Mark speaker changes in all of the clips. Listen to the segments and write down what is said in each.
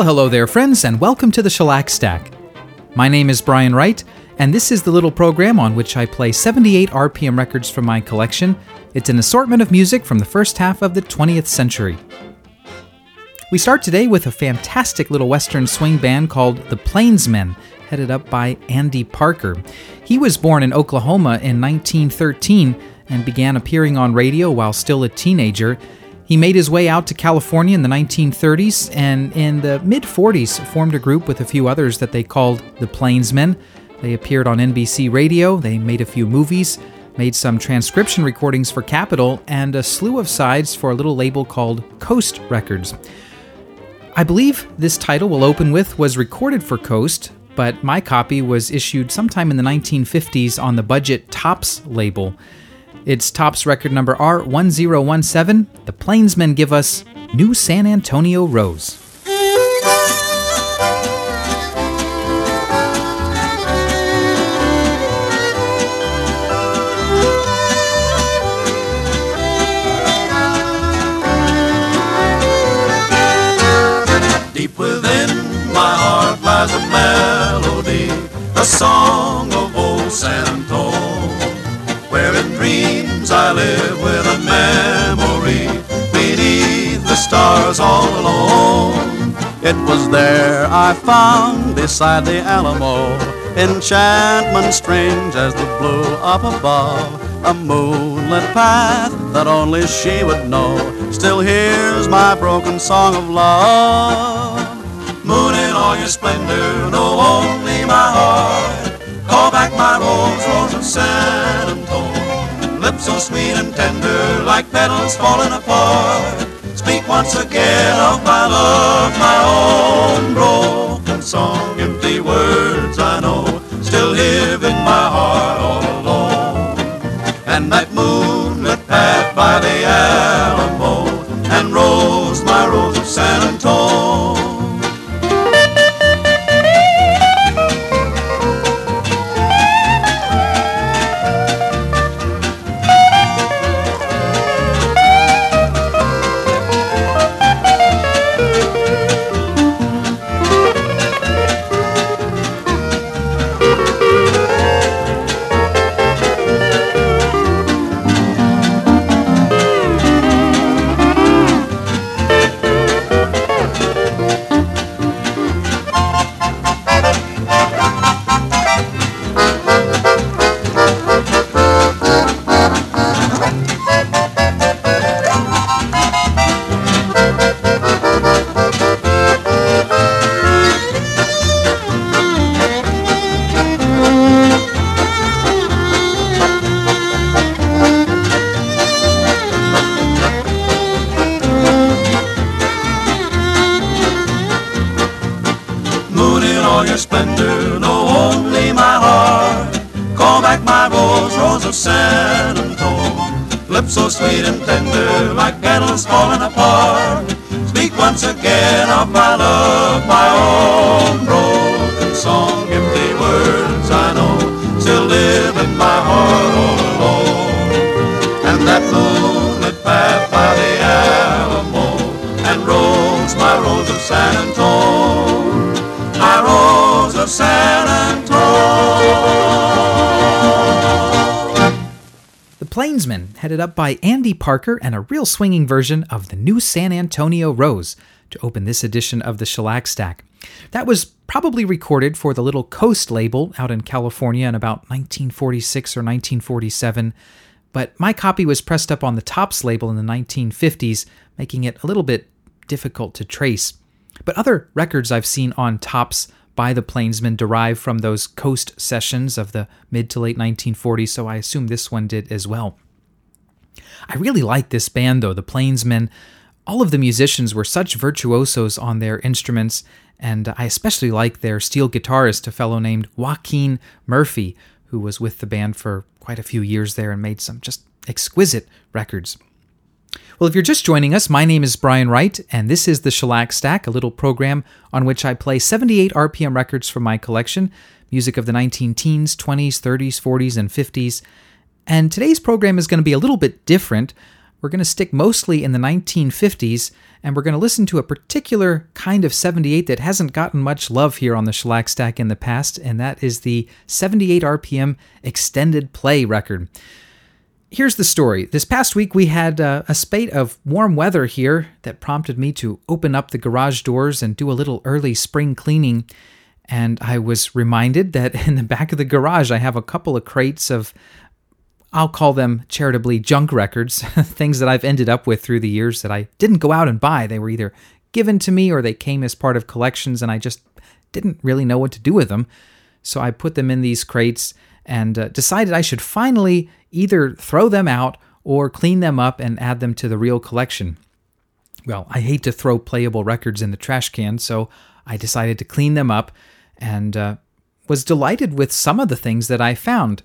Speaker 1: Well, hello there, friends, and welcome to the Shellac Stack. My name is Brian Wright, and this is the little program on which I play 78 RPM records from my collection. It's an assortment of music from the first half of the 20th century. We start today with a fantastic little Western swing band called the Plainsmen, headed up by Andy Parker. He was born in Oklahoma in 1913 and began appearing on radio while still a teenager. He made his way out to California in the 1930s and in the mid 40s formed a group with a few others that they called the Plainsmen. They appeared on NBC radio, they made a few movies, made some transcription recordings for Capitol, and a slew of sides for a little label called Coast Records. I believe this title we'll open with was recorded for Coast, but my copy was issued sometime in the 1950s on the Budget Tops label. It's Tops record number R1017. The Plainsmen give us New San Antonio Rose.
Speaker 2: Deep within my heart lies a melody, a song of old San Antone, in dreams I live with a memory beneath the stars all alone. It was there I found beside the Alamo enchantment strange as the blue up above. A moonlit path that only she would know. Still hears my broken song of love. Moon in all your splendor, know only my heart. Call back my rose, rose of San Antone. Lips so sweet and tender, like petals falling apart. Speak once again of my love, my own broken song. Empty words I know, all your splendor, know only my heart. Call back my rose, rose of San Antone. Lips so sweet and tender, like petals falling apart. Speak once again of my love, my own broken song. Empty words I know still live in my heart oh all alone. And that moonlit path by the Alamo, and rose, my rose of San Antone of San Antone.
Speaker 1: The Plainsmen, headed up by Andy Parker and a real swinging version of the new San Antonio Rose to open this edition of the Shellac Stack. That was probably recorded for the little Coast label out in California in about 1946 or 1947, but my copy was pressed up on the Tops label in the 1950s, making it a little bit difficult to trace. But other records I've seen on Tops by the Plainsmen derive from those coast sessions of the mid to late 1940s, so I assume this one did as well. I really like this band though, the Plainsmen. All of the musicians were such virtuosos on their instruments, and I especially like their steel guitarist, a fellow named Joaquin Murphy, who was with the band for quite a few years there and made some just exquisite records. Well, if you're just joining us, my name is Brian Wright, and this is the Shellac Stack, a little program on which I play 78 RPM records from my collection, music of the 19 teens, 20s, 30s, 40s, and 50s. And today's program is going to be a little bit different. We're going to stick mostly in the 1950s, and we're going to listen to a particular kind of 78 that hasn't gotten much love here on the Shellac Stack in the past, and that is the 78 RPM extended play record. Here's the story. This past week, we had uh, a spate of warm weather here that prompted me to open up the garage doors and do a little early spring cleaning. And I was reminded that in the back of the garage, I have a couple of crates of, I'll call them charitably junk records, things that I've ended up with through the years that I didn't go out and buy. They were either given to me or they came as part of collections, and I just didn't really know what to do with them. So I put them in these crates and uh, decided I should finally either throw them out or clean them up and add them to the real collection. Well, I hate to throw playable records in the trash can, so I decided to clean them up and uh, was delighted with some of the things that I found.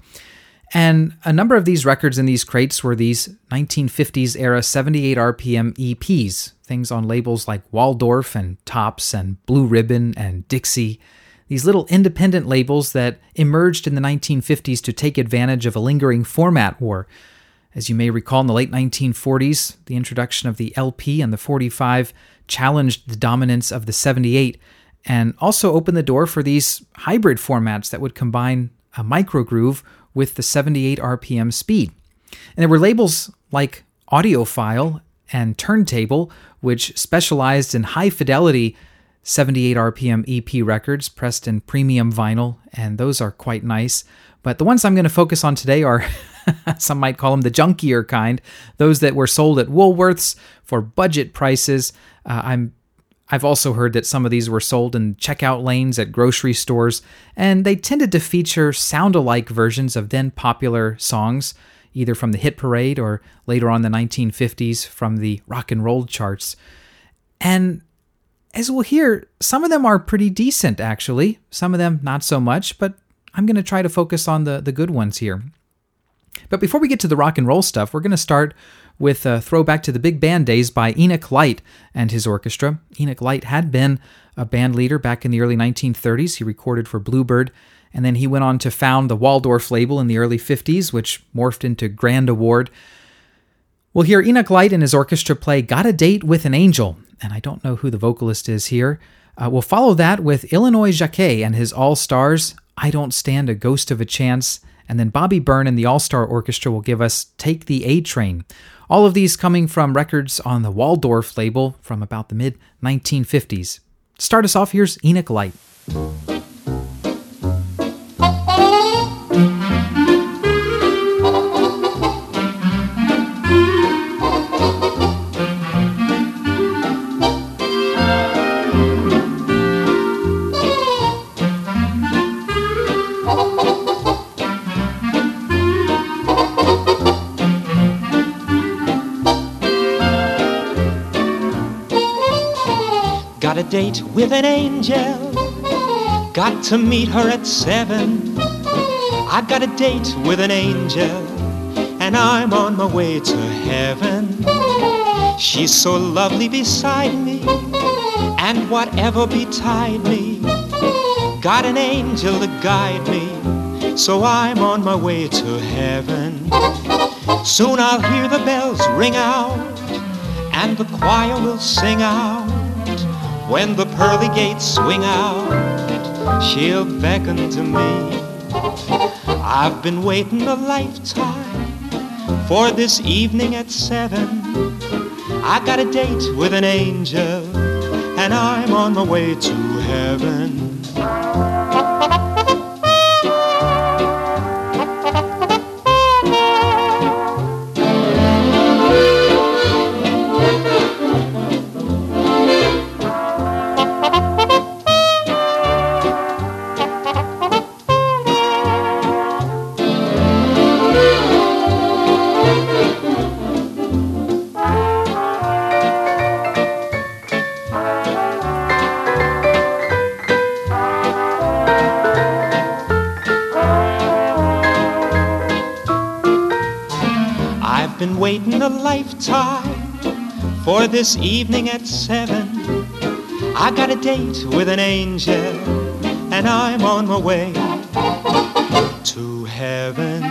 Speaker 1: And a number of these records in these crates were these 1950s era 78 RPM EPs, things on labels like Waldorf and Tops and Blue Ribbon and Dixie these little independent labels that emerged in the 1950s to take advantage of a lingering format war. As you may recall, in the late 1940s, the introduction of the LP and the 45 challenged the dominance of the 78 and also opened the door for these hybrid formats that would combine a microgroove with the 78 RPM speed. And there were labels like Audiophile and Turntable, which specialized in high fidelity 78 RPM EP records pressed in premium vinyl, and those are quite nice. But the ones I'm going to focus on today are, some might call them the junkier kind, those that were sold at Woolworths for budget prices. Uh, I'm I've also heard that some of these were sold in checkout lanes at grocery stores, and they tended to feature sound alike versions of then popular songs, either from the hit parade or later on the 1950s from the rock and roll charts. And as we'll hear, some of them are pretty decent, actually. Some of them not so much, but I'm going to try to focus on the, the good ones here. But before we get to the rock and roll stuff, we're going to start with uh, a throwback to the big band days by Enoch Light and his orchestra. Enoch Light had been a band leader back in the early 1930s. He recorded for Bluebird, and then he went on to found the Waldorf label in the early 50s, which morphed into Grand Award. We'll hear Enoch Light and his orchestra play Got a Date with an Angel, and I don't know who the vocalist is here. Uh, we'll follow that with Illinois Jacquet and his All Stars, I Don't Stand a Ghost of a Chance, and then Bobby Byrne and the All Star Orchestra will give us Take the A Train. All of these coming from records on the Waldorf label from about the mid 1950s. To start us off, here's Enoch Light.
Speaker 3: Date with an angel. Got to meet her at seven. I got a date with an angel, and I'm on my way to heaven. She's so lovely beside me, and whatever betide me, got an angel to guide me. So I'm on my way to heaven. Soon I'll hear the bells ring out, and the choir will sing out. When the pearly gates swing out, she'll beckon to me. I've been waiting a lifetime for this evening at seven. I got a date with an angel, and I'm on my way to heaven. For this evening at seven. I got a date with an angel, and I'm on my way to heaven.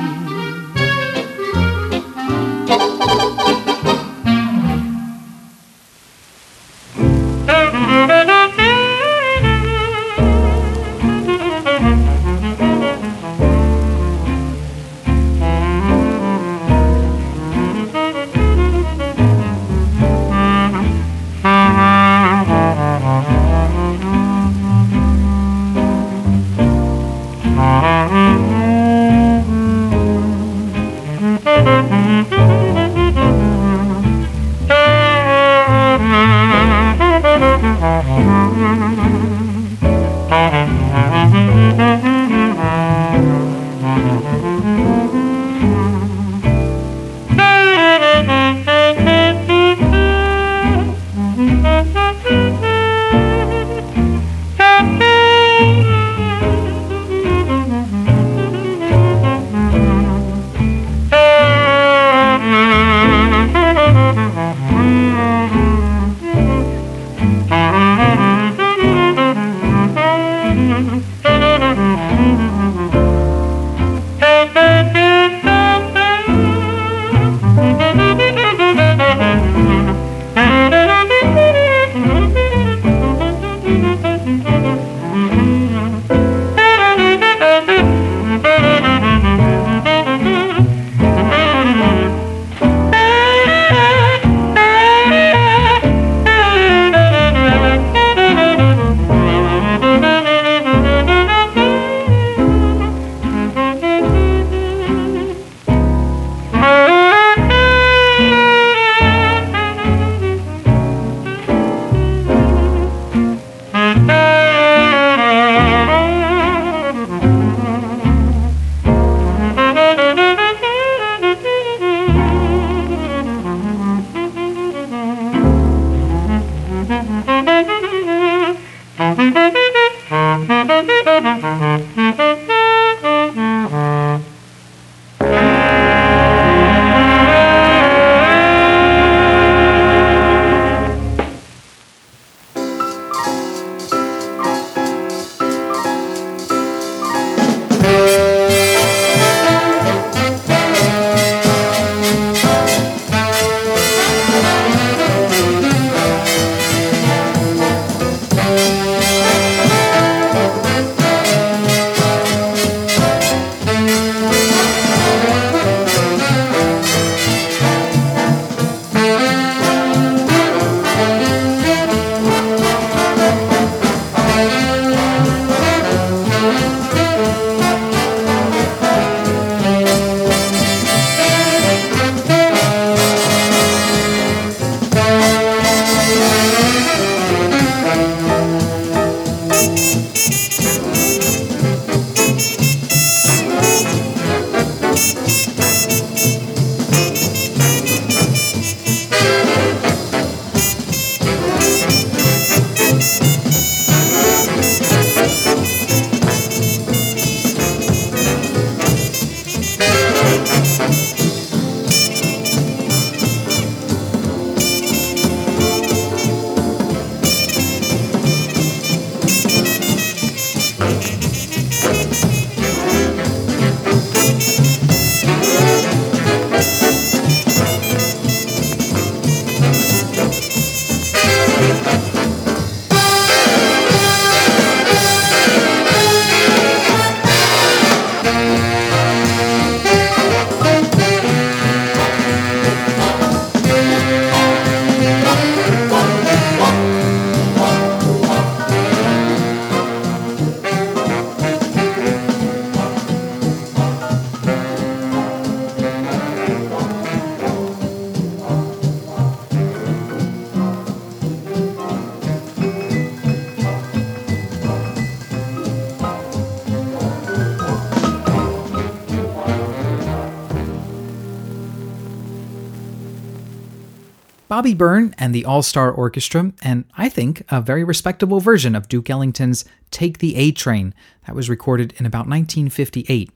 Speaker 1: Bobby Byrne and the All Star Orchestra, and I think a very respectable version of Duke Ellington's Take the A Train. That was recorded in about 1958.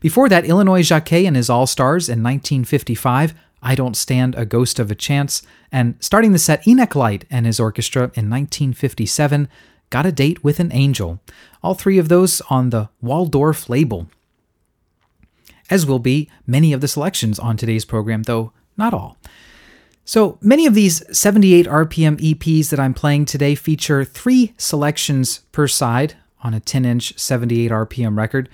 Speaker 1: Before that, Illinois Jacquet and his All Stars in 1955, I Don't Stand a Ghost of a Chance, and starting the set, Enoch Light and his orchestra in 1957, Got a Date with an Angel. All three of those on the Waldorf label. As will be many of the selections on today's program, though not all. So many of these 78 RPM EPs that I'm playing today feature three selections per side on a 10 inch 78 RPM record.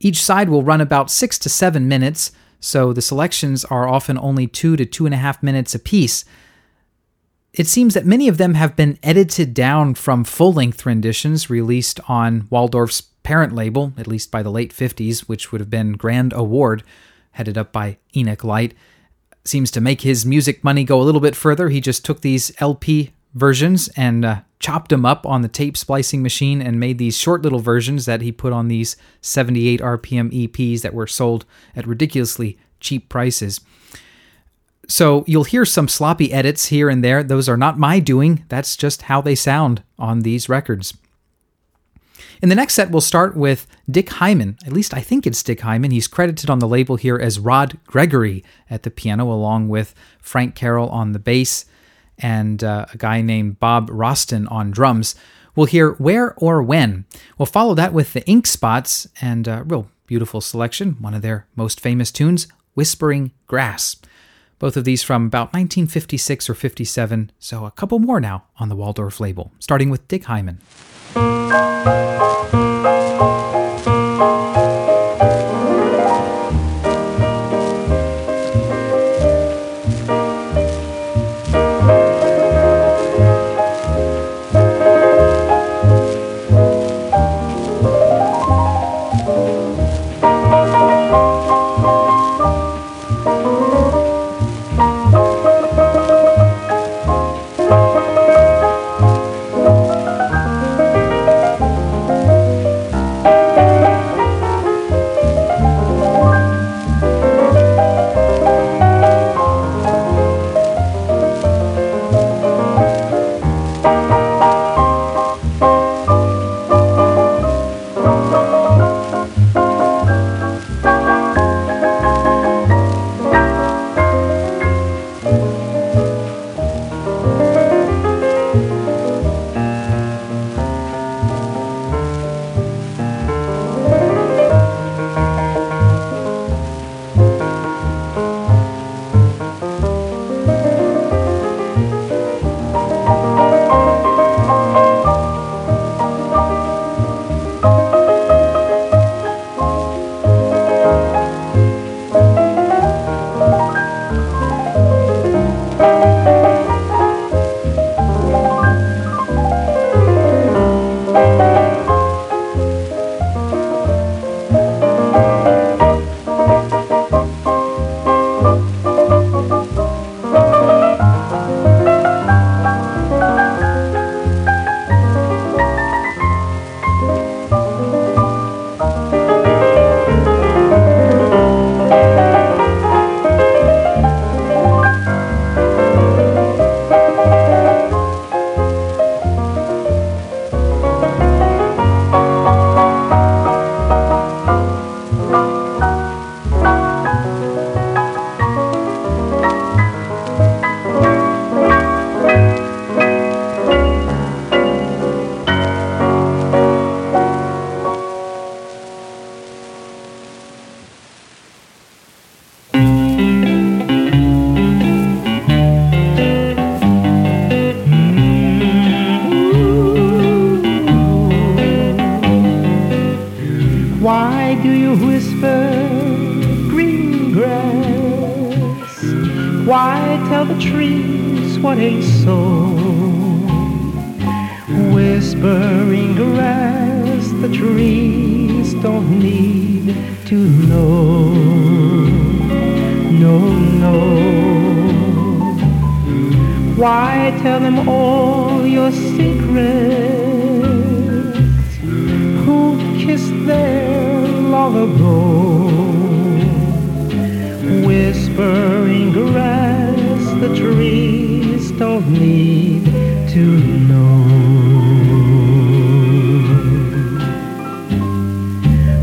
Speaker 1: Each side will run about six to seven minutes, so the selections are often only two to two and a half minutes apiece. It seems that many of them have been edited down from full length renditions released on Waldorf's parent label, at least by the late 50s, which would have been Grand Award, headed up by Enoch Light seems to make his music money go a little bit further. He just took these LP versions and uh, chopped them up on the tape splicing machine and made these short little versions that he put on these 78 RPM EPs that were sold at ridiculously cheap prices. So you'll hear some sloppy edits here and there. Those are not my doing, that's just how they sound on these records. In the next set, we'll start with Dick Hyman. At least I think it's Dick Hyman. He's credited on the label here as Rod Gregory at the piano, along with Frank Carroll on the bass and uh, a guy named Bob Roston on drums. We'll hear Where or When. We'll follow that with the Ink Spots and a real beautiful selection, one of their most famous tunes, Whispering Grass. Both of these from about 1956 or 57, so a couple more now on the Waldorf label, starting with Dick Hyman.
Speaker 4: Thank you.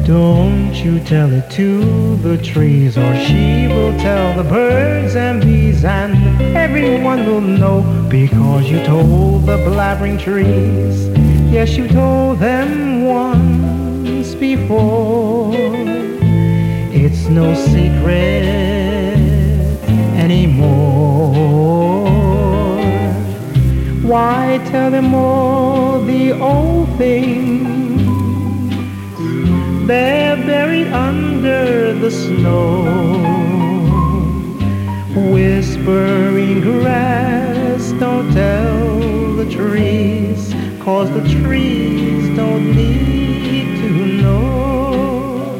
Speaker 4: Don't you tell it to the trees, or she will tell the birds and bees, and everyone will know because you told the blabbering trees. Yes, you told them once before. It's no secret anymore. Why tell them all the old things? They're buried under the snow. Whispering grass, don't tell the trees, cause the trees don't need to know.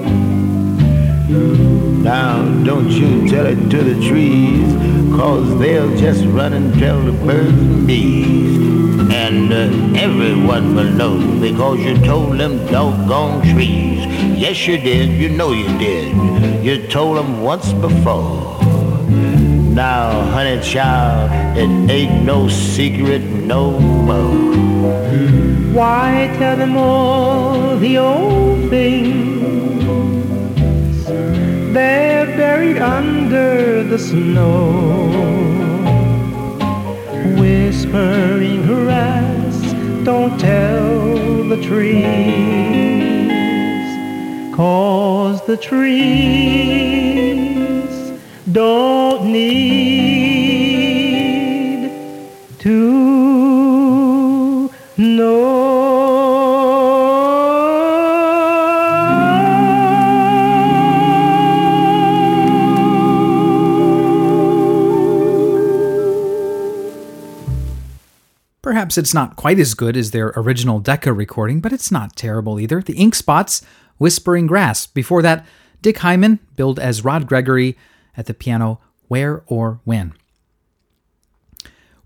Speaker 5: Now, don't you tell it to the trees, cause they'll just run and tell the birds and bees. And uh, everyone will know because you told them doggone trees. Yes, you did. You know you did. You told them once before. Now, honey child, it ain't no secret no more.
Speaker 4: Why tell them all the old things? They're buried under the snow. Whispering grass, don't tell the trees. Cause the trees don't need to
Speaker 1: Perhaps it's not quite as good as their original Decca recording, but it's not terrible either. The Ink Spots, Whispering Grass. Before that, Dick Hyman, billed as Rod Gregory at the piano, Where or When.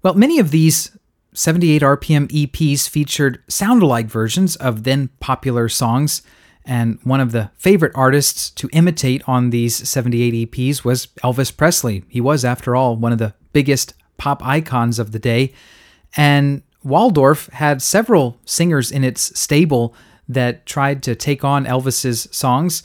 Speaker 1: Well, many of these 78 RPM EPs featured sound-alike versions of then popular songs, and one of the favorite artists to imitate on these 78 EPs was Elvis Presley. He was, after all, one of the biggest pop icons of the day. And Waldorf had several singers in its stable that tried to take on Elvis's songs.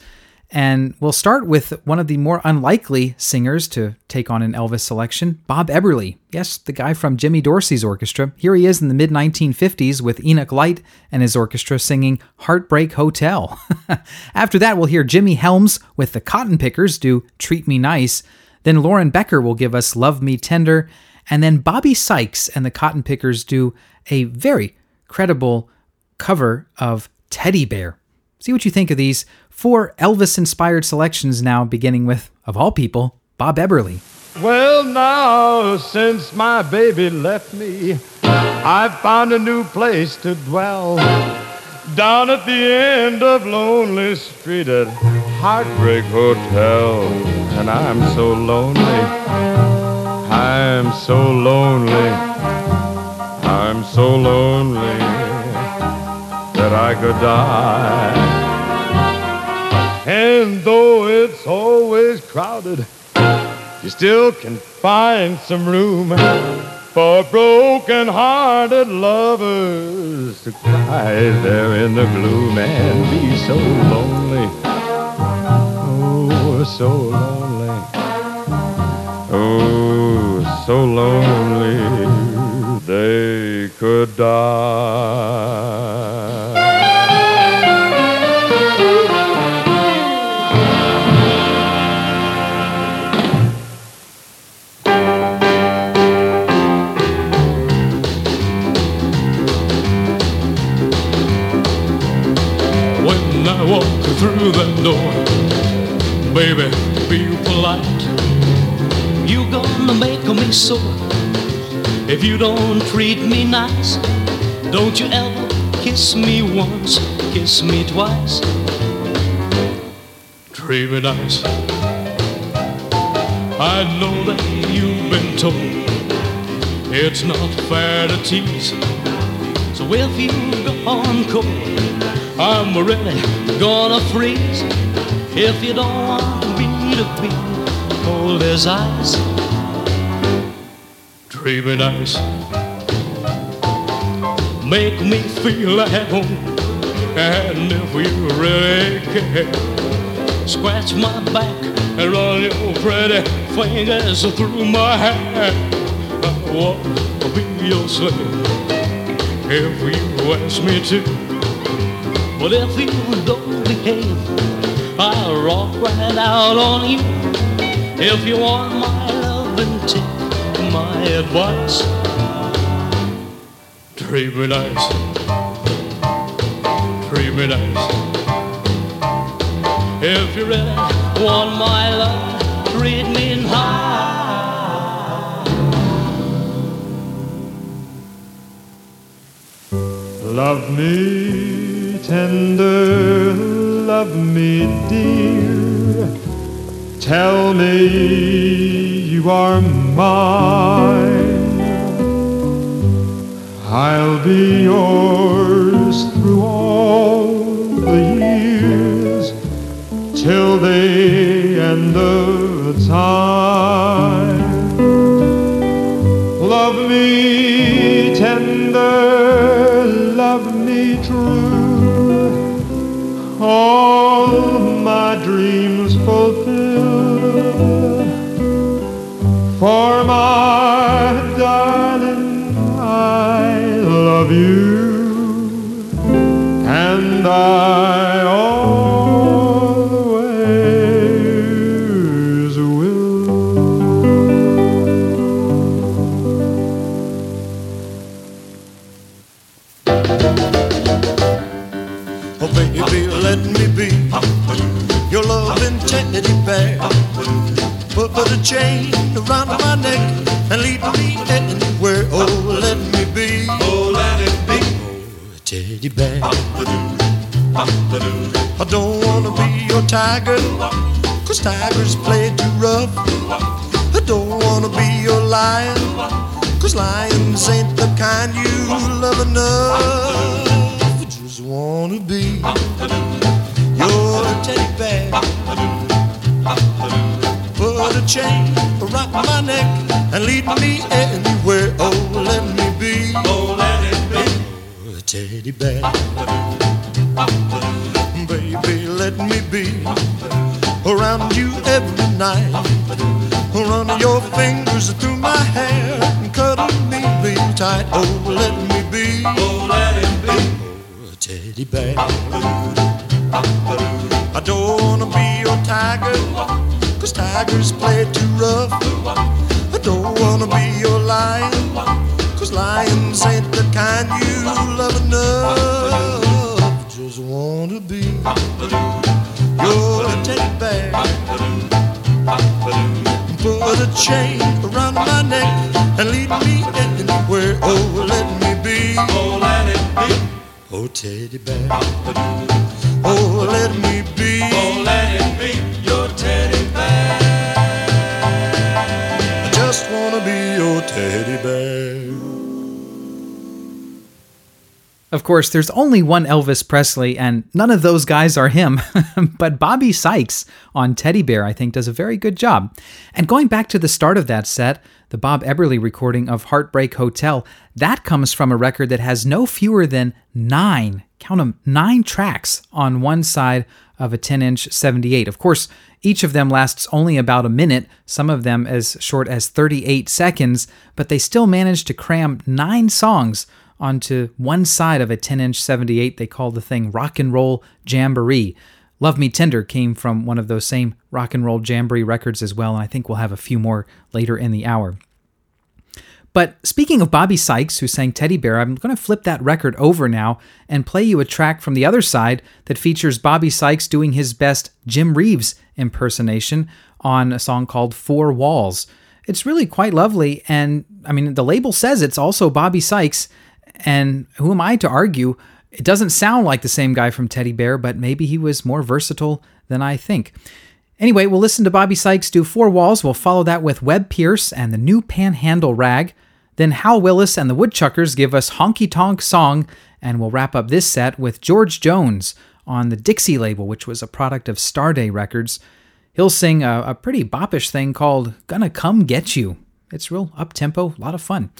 Speaker 1: And we'll start with one of the more unlikely singers to take on an Elvis selection, Bob Eberly. Yes, the guy from Jimmy Dorsey's orchestra. Here he is in the mid 1950s with Enoch Light and his orchestra singing Heartbreak Hotel. After that, we'll hear Jimmy Helms with the Cotton Pickers do Treat Me Nice. Then Lauren Becker will give us Love Me Tender. And then Bobby Sykes and the Cotton Pickers do a very credible cover of Teddy Bear. See what you think of these four Elvis inspired selections now, beginning with, of all people, Bob Eberly.
Speaker 6: Well, now, since my baby left me, I've found a new place to dwell. Down at the end of Lonely Street at Heartbreak Hotel. And I'm so lonely. I'm so lonely. I'm so lonely that I could die. And though it's always crowded, you still can find some room for broken-hearted lovers to cry there in the gloom and be so lonely. Oh, so lonely. Oh, so lonely they could die.
Speaker 7: When I walk through the door, baby, be polite. Gonna make me sore if you don't treat me nice. Don't you ever kiss me once, kiss me twice. Treat me nice. I know that you've been told it's not fair to tease. So if you go on cold, I'm really gonna freeze. If you don't want me to be cold as ice, me nice. Make me feel at home, and if you really care, scratch my back and run your pretty fingers through my hair. I to be your slave if you ask me to. But if you don't behave, I'll rock right out on you. If you want my love and take my advice, treat me nice. Treat me nice. If you really want my love, treat me nice.
Speaker 6: Love me tender, love me dear. Tell me you are mine. I'll be yours through all the years till the end of time. Love me tender, love me true. All my dreams fulfill. For my darling, I love you. And I always will.
Speaker 8: Oh, baby, let me be your loving teddy bear. Put, put a chain around my neck and lead me anywhere. Oh, let me be. Oh, let it be. Oh, teddy bear. I don't wanna be your tiger, cause tigers play too rough. I don't wanna be your lion, cause lions ain't the kind you love enough. I just wanna be your teddy bear. Put a chain around my neck and lead me anywhere. Oh, let me be. Oh, let it be. A teddy bear. Baby, let me be around you every night. Running your fingers through my hair and cuddling me real tight. Oh, let me be. Oh, let it be. A teddy bear. I don't wanna be your tiger, cause tigers play too rough. Wanna be your lion, cause lions ain't the kind you love enough. Just wanna be your teddy bear. Put a chain around my neck and lead me anywhere. Oh, let me be. Oh, let it be. Oh, teddy bear. Oh, let me
Speaker 1: Of course, there's only one Elvis Presley, and none of those guys are him. but Bobby Sykes on Teddy Bear, I think, does a very good job. And going back to the start of that set, the Bob Eberly recording of Heartbreak Hotel, that comes from a record that has no fewer than nine, count them, nine tracks on one side of a 10 inch 78. Of course, each of them lasts only about a minute, some of them as short as 38 seconds, but they still manage to cram nine songs onto one side of a 10 inch 78. They call the thing Rock and Roll Jamboree. Love Me Tender came from one of those same Rock and Roll Jamboree records as well, and I think we'll have a few more later in the hour. But speaking of Bobby Sykes, who sang Teddy Bear, I'm going to flip that record over now and play you a track from the other side that features Bobby Sykes doing his best Jim Reeves impersonation on a song called Four Walls. It's really quite lovely, and I mean, the label says it's also Bobby Sykes, and who am I to argue? It doesn't sound like the same guy from Teddy Bear, but maybe he was more versatile than I think. Anyway, we'll listen to Bobby Sykes do Four Walls. We'll follow that with Webb Pierce and the new Panhandle Rag. Then Hal Willis and the Woodchuckers give us Honky Tonk Song, and we'll wrap up this set with George Jones on the Dixie label, which was a product of Starday Records. He'll sing a, a pretty boppish thing called Gonna Come Get You. It's real up tempo, a lot of fun.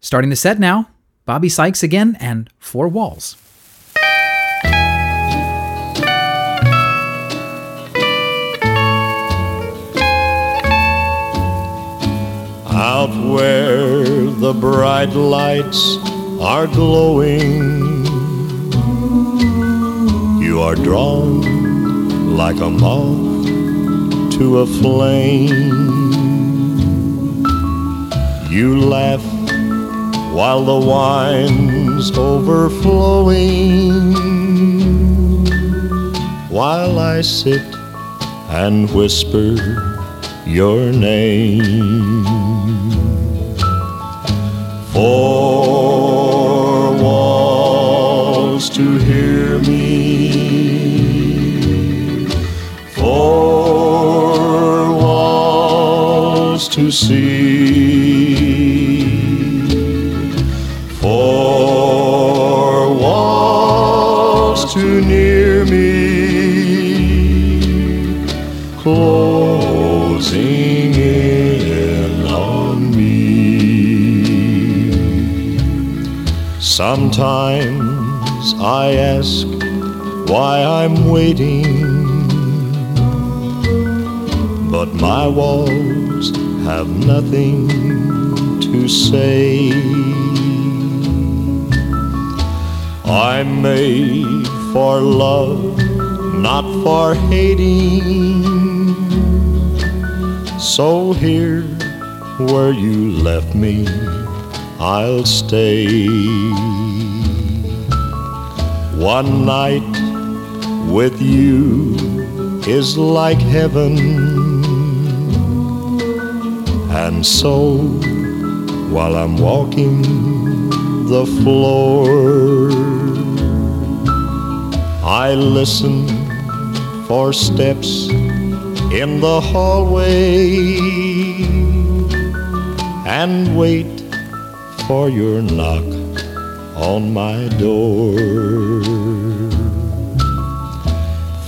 Speaker 1: Starting the set now, Bobby Sykes again and Four Walls.
Speaker 9: Out where the bright lights are glowing, you are drawn like a moth to a flame. You laugh while the wine's overflowing, while I sit and whisper your name. Four walls to hear me, four walls to see, Sometimes I ask why I'm waiting, but my walls have nothing to say. I'm made for love, not for hating. So here, where you left me, I'll stay. One night with you is like heaven, and so while I'm walking the floor, I listen for steps in the hallway and wait for your knock on my door.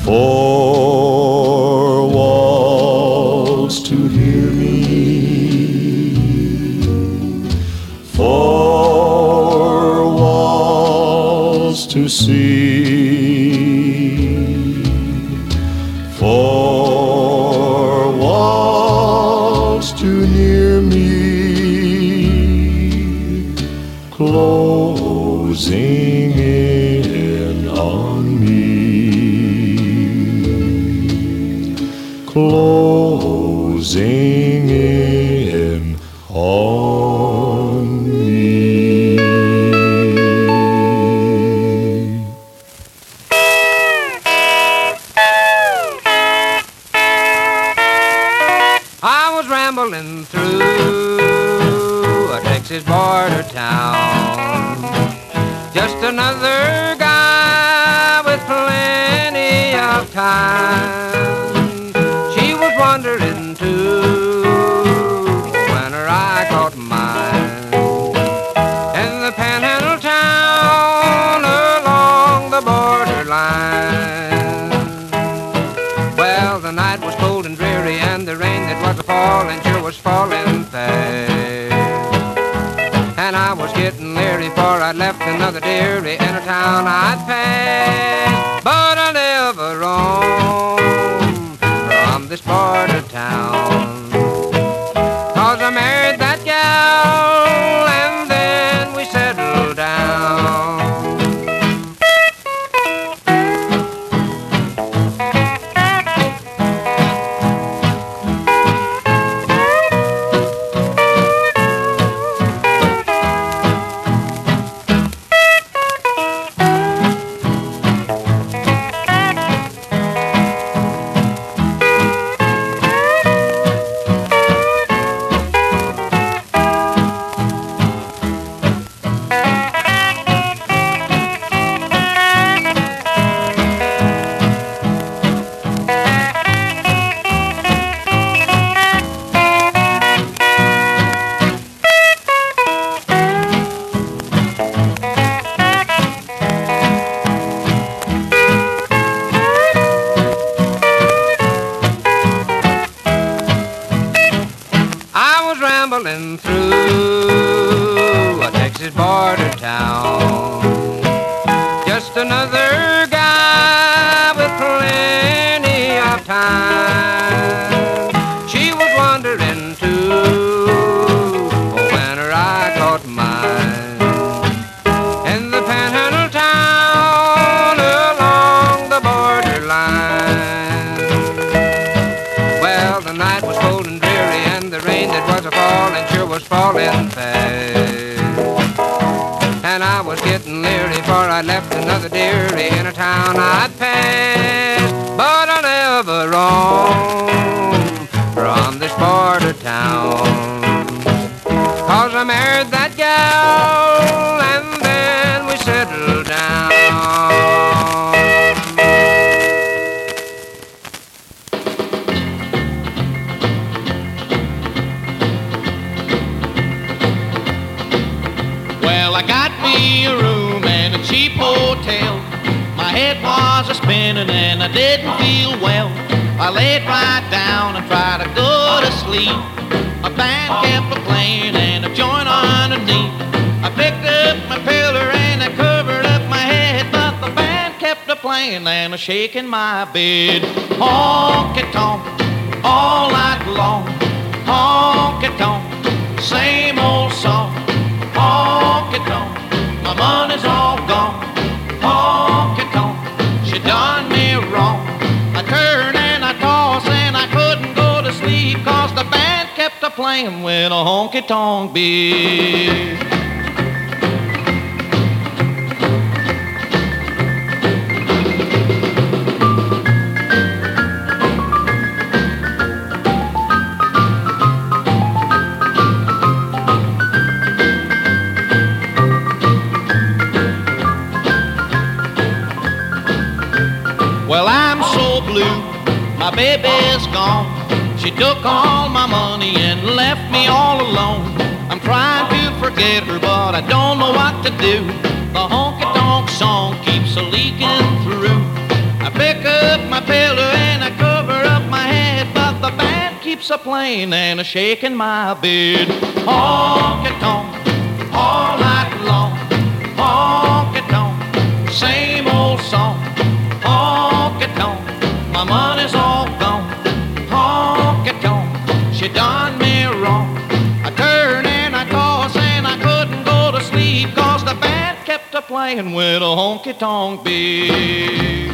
Speaker 9: Four walls to hear me, four walls to see,
Speaker 10: Honky tonk, same old song. Honky tonk, my money's all gone. Honky tonk, she done me wrong. I turn and I toss and I couldn't go to sleep cause the band kept a playing with a honky tonk beat. Baby's gone. She took all my money and left me all alone. I'm trying to forget her, but I don't know what to do. The honky tonk song keeps a leaking through. I pick up my pillow and I cover up my head, but the band keeps a playing and a shaking my bed. Honky tonk, playing with a honky tonk beat.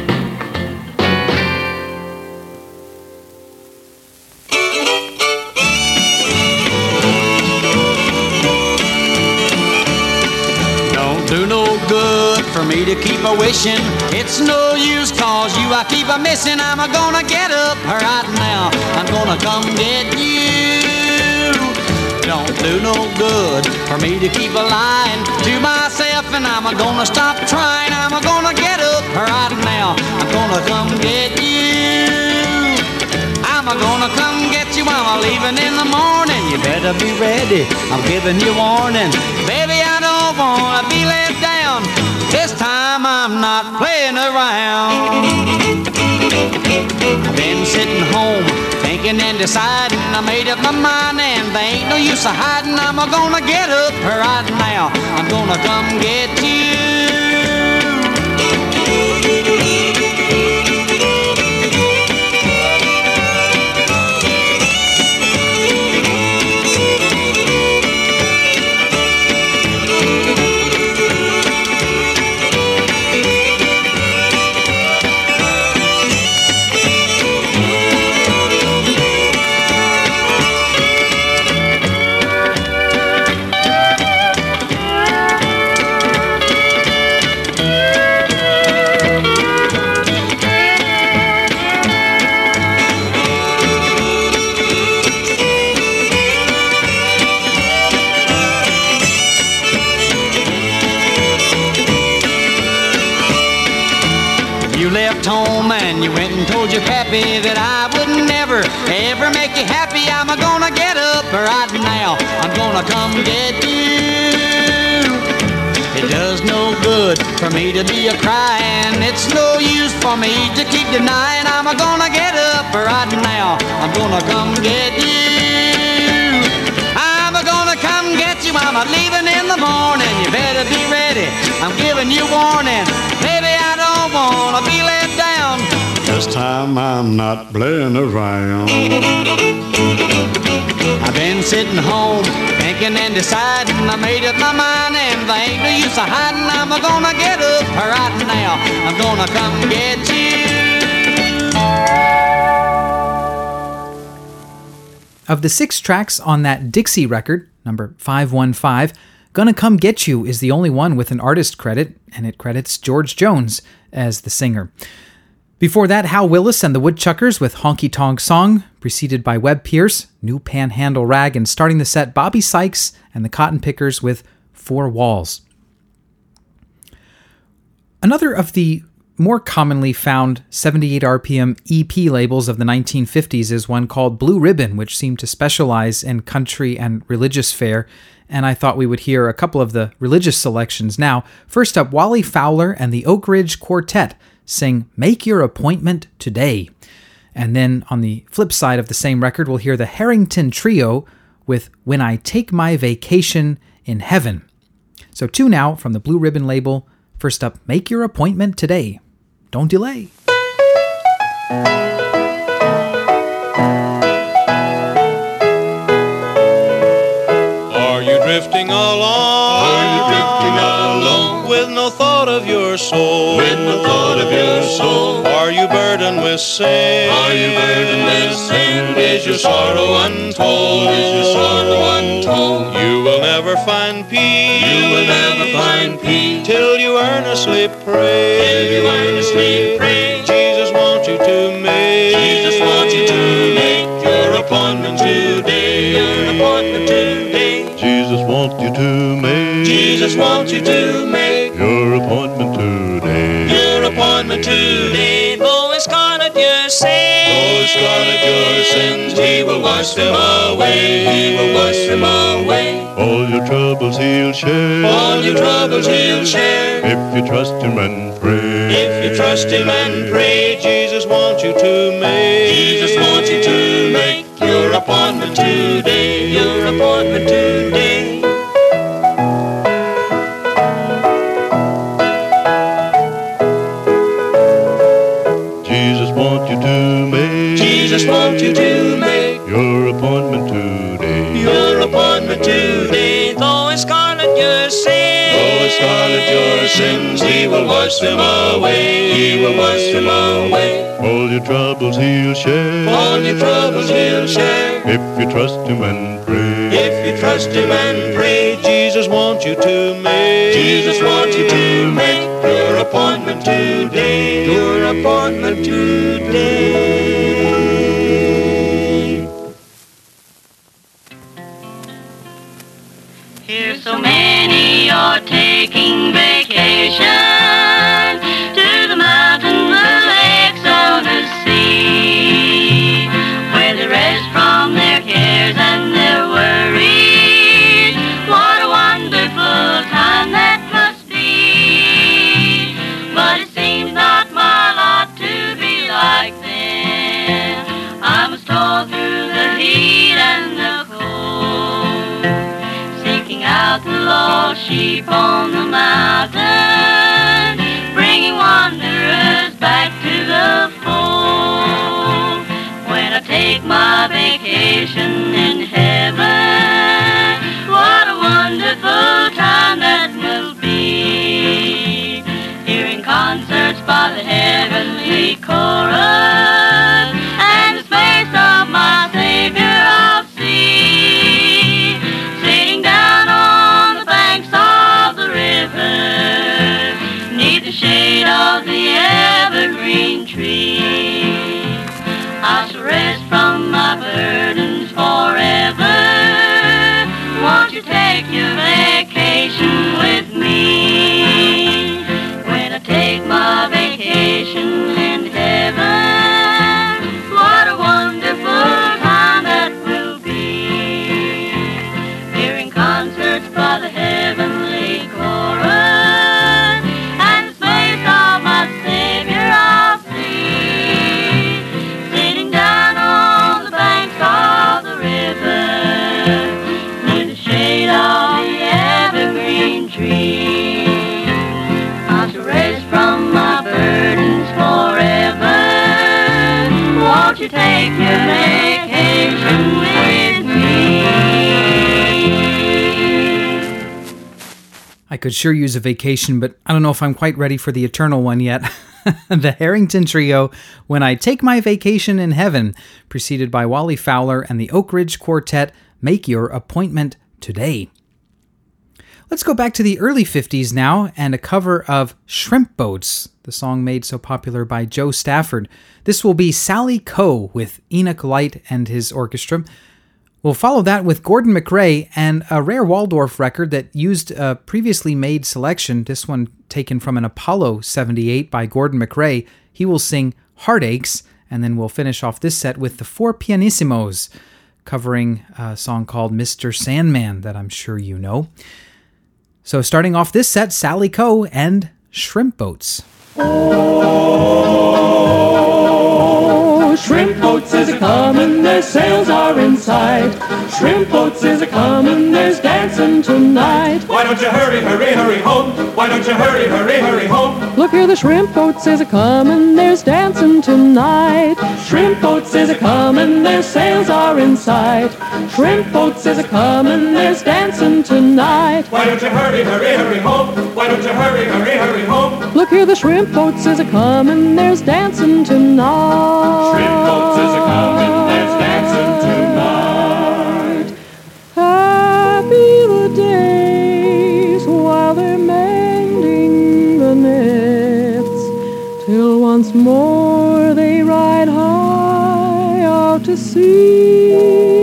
Speaker 11: Don't do no good for me to keep a wishing. It's no use cause you I keep a missing. I'm a gonna get up right now. I'm gonna come get you. Don't do no good for me to keep a lying to myself and I'm a gonna stop trying. I'm a gonna get up right now. I'm gonna come get you. I'm a gonna come get you. I'm leaving in the morning. You better be ready. I'm giving you warning. Baby, I don't wanna be let down. This time I'm not playing around. I've been sitting home thinking and deciding. I made up my mind and there ain't no use of hiding. I'm gonna get up right now. I'm gonna come get. You baby, that I would never, ever make you happy. I'm gonna get up right now. I'm gonna come get you. It does no good for me to be a crying. It's no use for me to keep denying. I'm gonna get up right now. I'm gonna come get you. I'm gonna come get you. I'm leaving in the morning. You better be ready. I'm
Speaker 9: giving you warning. Time I'm not playing around.
Speaker 11: I've been sitting home thinking and deciding. I made up my mind and there ain't no use of hiding. I'm gonna get up right now. I'm gonna come get you.
Speaker 1: Of the six tracks on that Dixie record, number 515, Gonna Come Get You is the only one with an artist credit, and it credits George Jones as the singer. Before that, Hal Willis and the Woodchuckers with Honky Tonk Song, preceded by Webb Pierce, New Panhandle Rag, and starting the set, Bobby Sykes and the Cotton Pickers with Four Walls. Another of the more commonly found 78 RPM EP labels of the 1950s is one called Blue Ribbon, which seemed to specialize in country and religious fare. And I thought we would hear a couple of the religious selections now. First up, Wally Fowler and the Oak Ridge Quartet sing Make Your Appointment Today. And then on the flip side of the same record, we'll hear the Harrington Trio with When I Take My Vacation in Heaven. So, two now from the Blue Ribbon label. First up, Make Your Appointment Today. Don't delay.
Speaker 12: Are you drifting along? Your soul.
Speaker 13: With the thought of your soul.
Speaker 12: Are you burdened with sin?
Speaker 13: Are you burdened with sin?
Speaker 12: Is your sorrow untold?
Speaker 13: Is your sorrow untold?
Speaker 12: You will never find peace.
Speaker 13: You will never find peace
Speaker 12: till you earnestly pray.
Speaker 13: Till you earnestly pray.
Speaker 12: Jesus wants you to make.
Speaker 13: Jesus wants you to make your appointment today.
Speaker 12: Your appointment today.
Speaker 9: Jesus wants you to make.
Speaker 12: Jesus wants you to make
Speaker 9: your appointment today.
Speaker 12: Your appointment today. Though it's scarlet your sins.
Speaker 13: Though it's scarlet your sins, He will wash them away. He will wash them away.
Speaker 9: All your troubles He'll share.
Speaker 12: All your troubles He'll share.
Speaker 9: If you trust Him and pray.
Speaker 12: If you trust Him and pray, Jesus wants you to make.
Speaker 13: Jesus wants you to make your appointment today.
Speaker 12: Your appointment today. Sins,
Speaker 13: He will wash them away. He will wash them away.
Speaker 9: All your troubles He'll share.
Speaker 12: All your troubles He'll share.
Speaker 9: If you trust Him and pray.
Speaker 12: If you trust Him and pray, Jesus wants you to make.
Speaker 13: Jesus wants you to make your appointment today.
Speaker 12: Your appointment today.
Speaker 14: Here's so many are taking sheep on the mountain, bringing wanderers back to the fold. When I take my vacation in heaven, what a wonderful time that will be. Hearing concerts by the heavenly chorus, from my burdens forever. Won't you take your vacation with me? When I take my vacation in heaven, take your vacation with me.
Speaker 1: I could sure use a vacation, but I don't know if I'm quite ready for the eternal one yet. the Harrington Trio, When I Take My Vacation in Heaven, preceded by Wally Fowler and the Oak Ridge Quartet, Make Your Appointment Today. Let's go back to the early 50s now and a cover of Shrimp Boats, the song made so popular by Jo Stafford. This will be Sally Coe with Enoch Light and his orchestra. We'll follow that with Gordon MacRae and a rare Waldorf record that used a previously made selection, this one taken from an Apollo 78 by Gordon MacRae. He will sing Heartaches, and then we'll finish off this set with the Four Pianissimos covering a song called Mr. Sandman that I'm sure you know. So, starting off this set, Sally Coe and Shrimp Boats.
Speaker 15: Oh, shrimp boats is a comin', their sails are in sight. Shrimp boats is a comin', there's dancing tonight.
Speaker 6: Why don't you hurry, hurry, hurry home? Why don't you hurry, hurry, hurry home?
Speaker 15: Look here, the shrimp boats is a comin', there's dancing tonight. Shrimp boats is a comin', their sails are in sight. Shrimp boats is a comin', there's dancing tonight.
Speaker 6: Why don't you hurry, hurry, hurry home? Why don't you hurry, hurry, hurry home?
Speaker 15: Look here, the shrimp boats is a comin', there's dancing tonight. Once more they ride high out to sea.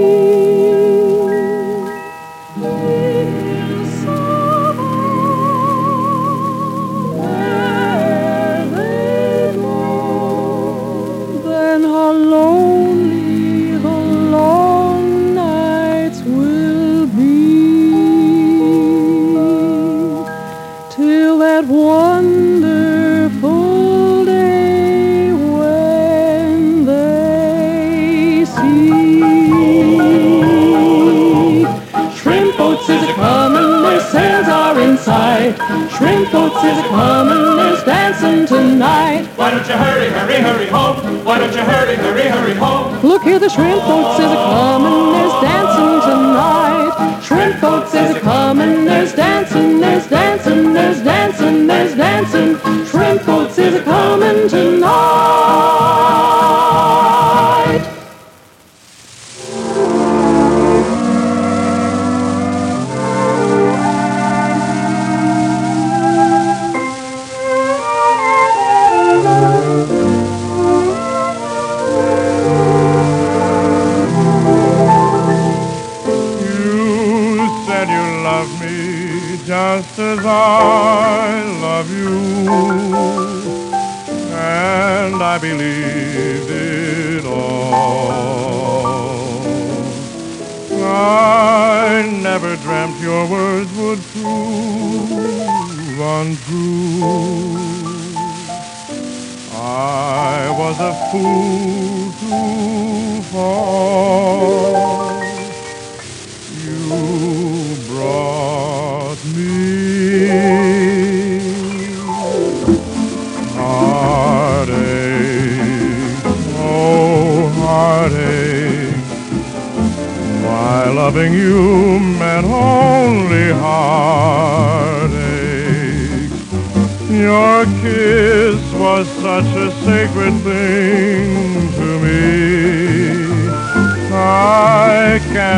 Speaker 6: Home? Why don't you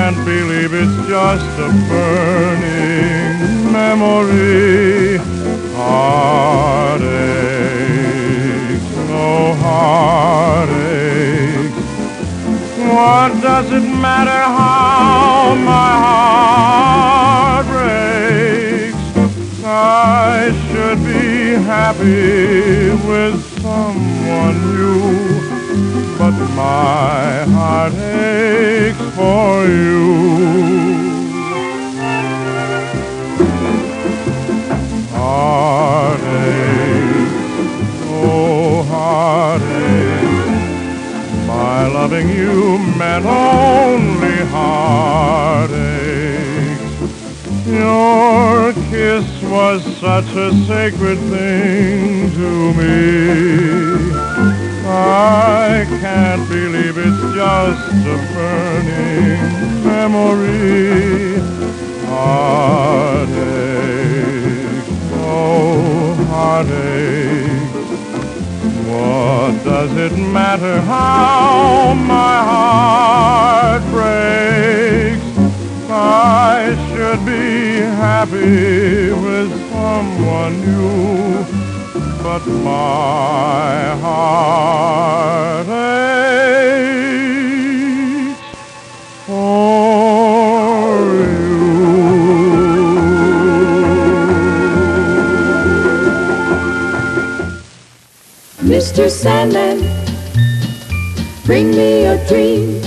Speaker 16: can't believe it's just a burning memory. Heartache, oh heartache. What does it matter how my heart breaks? I should be happy with someone new my heart aches for you. Heartache, oh heartache, my loving you meant only heartache. Your kiss was such a sacred thing to me.
Speaker 6: I can't believe it's just a burning memory. Heartache, oh heartache. What does it matter how my heart breaks? I should be happy with someone new, but my heart aches for you.
Speaker 17: Mr. Sandman, bring me a dream.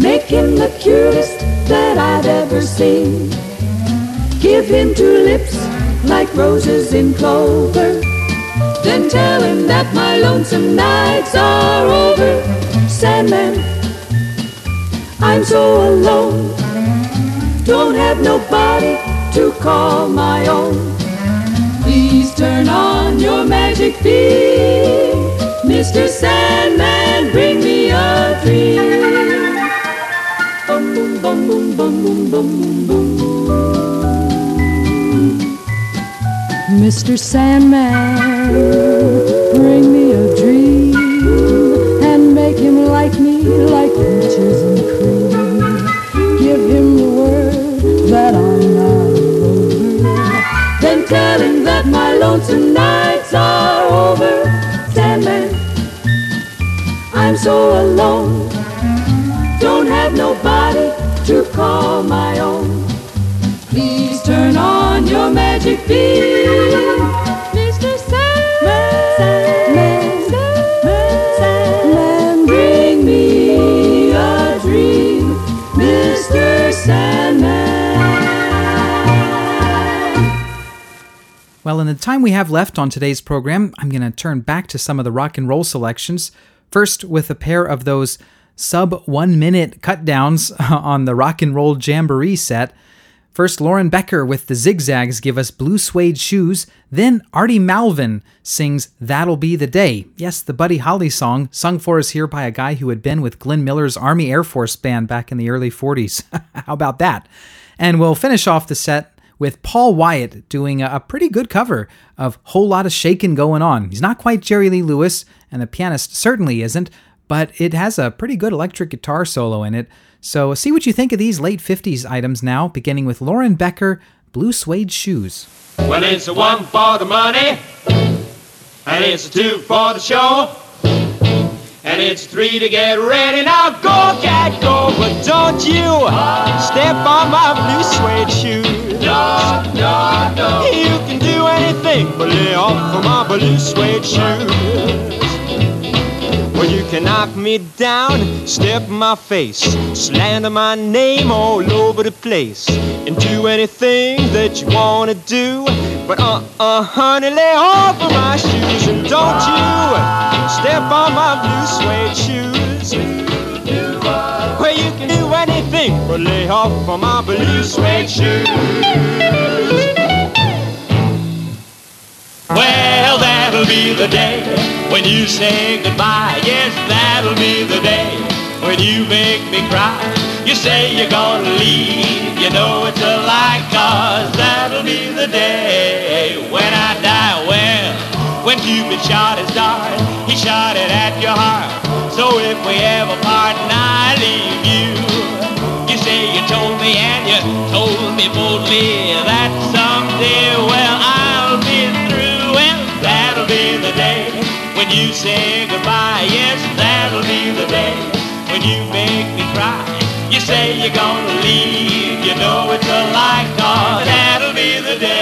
Speaker 17: Make him the cutest that I've ever seen. Give him two lips like roses in clover. Then tell him that my lonesome nights are over. Sandman, I'm so alone. Don't have nobody to call my own. Please turn on your magic beam. Mr. Sandman, bring me a dream. Boom, bum, boom, bum, boom, boom, boom. Mr. Sandman, bring me a dream and make him like me, like peaches and cream. Give him the word that I'm not over. Then tell him that my lonesome nights are over. Sandman, I'm so alone. Don't have nobody to call my own. Your magic. Mr. Sandman, Sandman, Sandman, Sandman, bring me a dream. Mr. Sandman.
Speaker 1: Well, in the time we have left on today's program, I'm going to turn back to some of the rock and roll selections. First, with a pair of those sub one minute cut downs on the Rock and Roll Jamboree set. First, Lauren Becker with the Zigzags give us Blue Suede Shoes. Then, Artie Malvin sings That'll Be the Day. Yes, the Buddy Holly song, sung for us here by a guy who had been with Glenn Miller's Army Air Force Band back in the early 40s. How about that? And we'll finish off the set with Paul Wyatt doing a, pretty good cover of Whole Lot of Shakin' Going On. He's not quite Jerry Lee Lewis, and the pianist certainly isn't, but it has a pretty good electric guitar solo in it. So see what you think of these late 50s items now, beginning with Lauren Becker, Blue Suede Shoes.
Speaker 10: Well, it's a one for the money, and it's a two for the show, and it's three to get ready. Now go, cat, go, but don't you step on my blue suede shoes. No, no, no. You can do anything but lay off of my blue suede shoes. Well, you can knock me down, step my face, slander my name all over the place, and do anything that you wanna do. But uh uh, honey, lay off of my shoes and don't you step on my blue suede shoes. Well, you can do anything but lay off of my blue suede shoes. Well, that'll be the day when you say goodbye. Yes, that'll be the day when you make me cry. You say you're gonna leave, you know it's a lie, cause that'll be the day when I die. Well, when Cupid shot his dart, he shot it at your heart. So if we ever part and I leave you, you say you told me and you told me boldly that someday, well, I'll when you say goodbye. Yes, that'll be the day when you make me cry. You say you're gonna leave, you know it's a lie, cause that'll be the day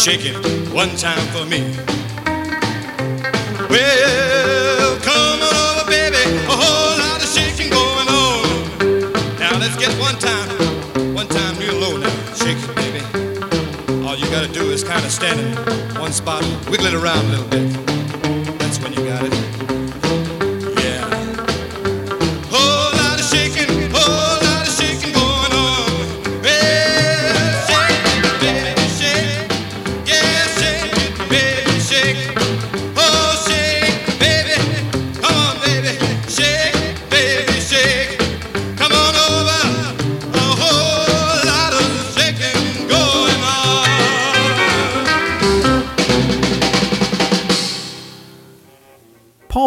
Speaker 8: shake it one time for me. Well, come on over, baby. A whole lot of shaking going on. Now let's get one time, one time real low now. Shake it, baby. All you gotta do is kind of stand in one spot, wiggle it around a little bit.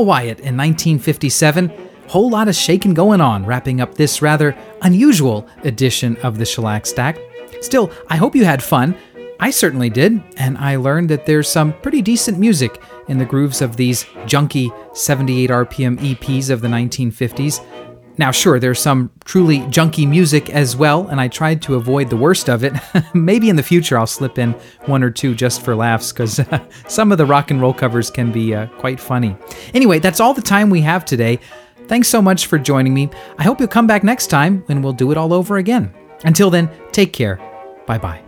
Speaker 1: Wyatt in 1957. Whole lot of shaking going on, wrapping up this rather unusual edition of the Shellac Stack. Still, I hope you had fun. I certainly did, and I learned that there's some pretty decent music in the grooves of these junky 78 RPM EPs of the 1950s. Now, sure, there's some truly junky music as well, and I tried to avoid the worst of it. Maybe in the future I'll slip in one or two just for laughs, because some of the rock and roll covers can be uh, quite funny. Anyway, that's all the time we have today. Thanks so much for joining me. I hope you'll come back next time and we'll do it all over again. Until then, take care. Bye bye.